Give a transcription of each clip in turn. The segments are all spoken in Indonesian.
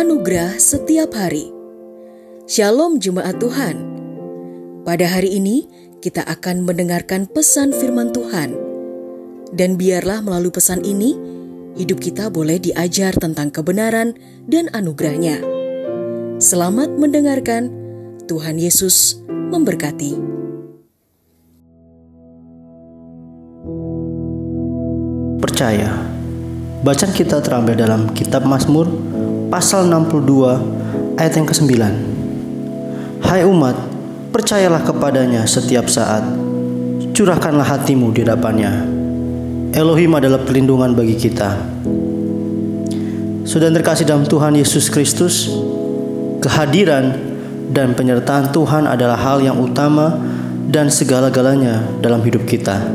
Anugerah setiap hari. Shalom jemaat Tuhan. Pada hari ini kita akan mendengarkan pesan firman Tuhan. Dan biarlah melalui pesan ini hidup kita boleh diajar tentang kebenaran dan anugerahnya. Selamat mendengarkan. Tuhan Yesus memberkati. Percaya. Bacaan kita terambil dalam kitab Mazmur pasal 62 ayat yang ke-9. Hai umat, percayalah kepadanya setiap saat. Curahkanlah hatimu di hadapannya. Elohim adalah perlindungan bagi kita. Sudah terkasih dalam Tuhan Yesus Kristus, kehadiran dan penyertaan Tuhan adalah hal yang utama dan segala-galanya dalam hidup kita.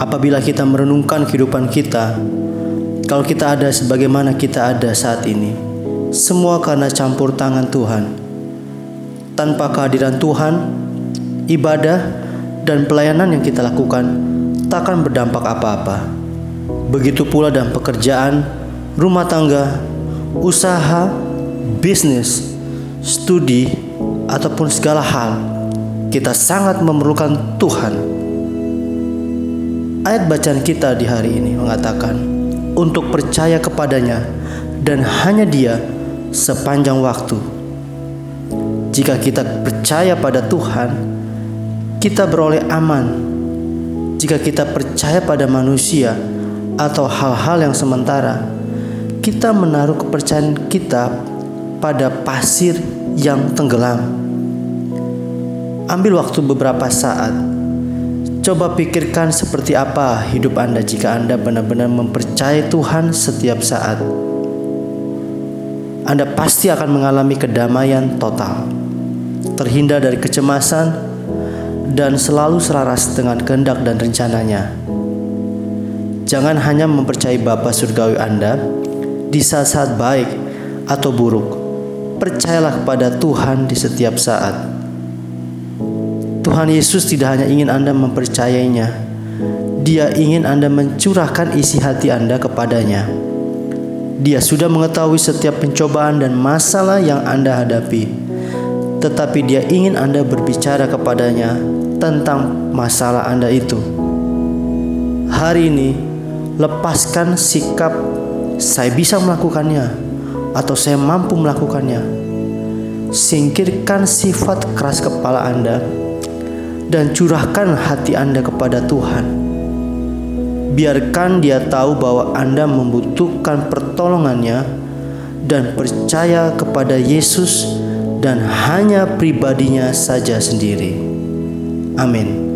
Apabila kita merenungkan kehidupan kita, kalau kita ada sebagaimana kita ada saat ini, semua karena campur tangan Tuhan. Tanpa kehadiran Tuhan, ibadah dan pelayanan yang kita lakukan takkan berdampak apa-apa. Begitu pula dalam pekerjaan, rumah tangga, usaha, bisnis, studi, ataupun segala hal, kita sangat memerlukan Tuhan. Ayat bacaan kita di hari ini mengatakan, untuk percaya kepadanya dan hanya Dia sepanjang waktu. Jika kita percaya pada Tuhan, kita beroleh aman. Jika kita percaya pada manusia atau hal-hal yang sementara, kita menaruh kepercayaan kita pada pasir yang tenggelam. Ambil waktu beberapa saat Coba pikirkan seperti apa hidup Anda jika Anda benar-benar mempercayai Tuhan setiap saat. Anda pasti akan mengalami kedamaian total, terhindar dari kecemasan, dan selalu selaras dengan kehendak dan rencananya. Jangan hanya mempercayai Bapa Surgawi Anda di saat-saat baik atau buruk. Percayalah kepada Tuhan di setiap saat. Tuhan Yesus tidak hanya ingin Anda mempercayainya, Dia ingin Anda mencurahkan isi hati Anda kepadanya. Dia sudah mengetahui setiap pencobaan dan masalah yang Anda hadapi, tetapi Dia ingin Anda berbicara kepadanya tentang masalah Anda itu. Hari ini, lepaskan sikap "saya bisa melakukannya" atau "saya mampu melakukannya". Singkirkan sifat keras kepala Anda dan curahkan hati Anda kepada Tuhan. Biarkan Dia tahu bahwa Anda membutuhkan pertolongannya dan percaya kepada Yesus dan hanya pribadinya saja sendiri. Amin.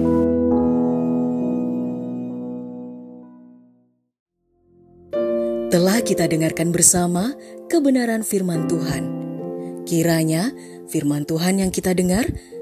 Telah kita dengarkan bersama kebenaran firman Tuhan. Kiranya firman Tuhan yang kita dengar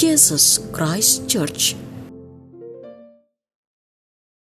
Jesus Christ Church.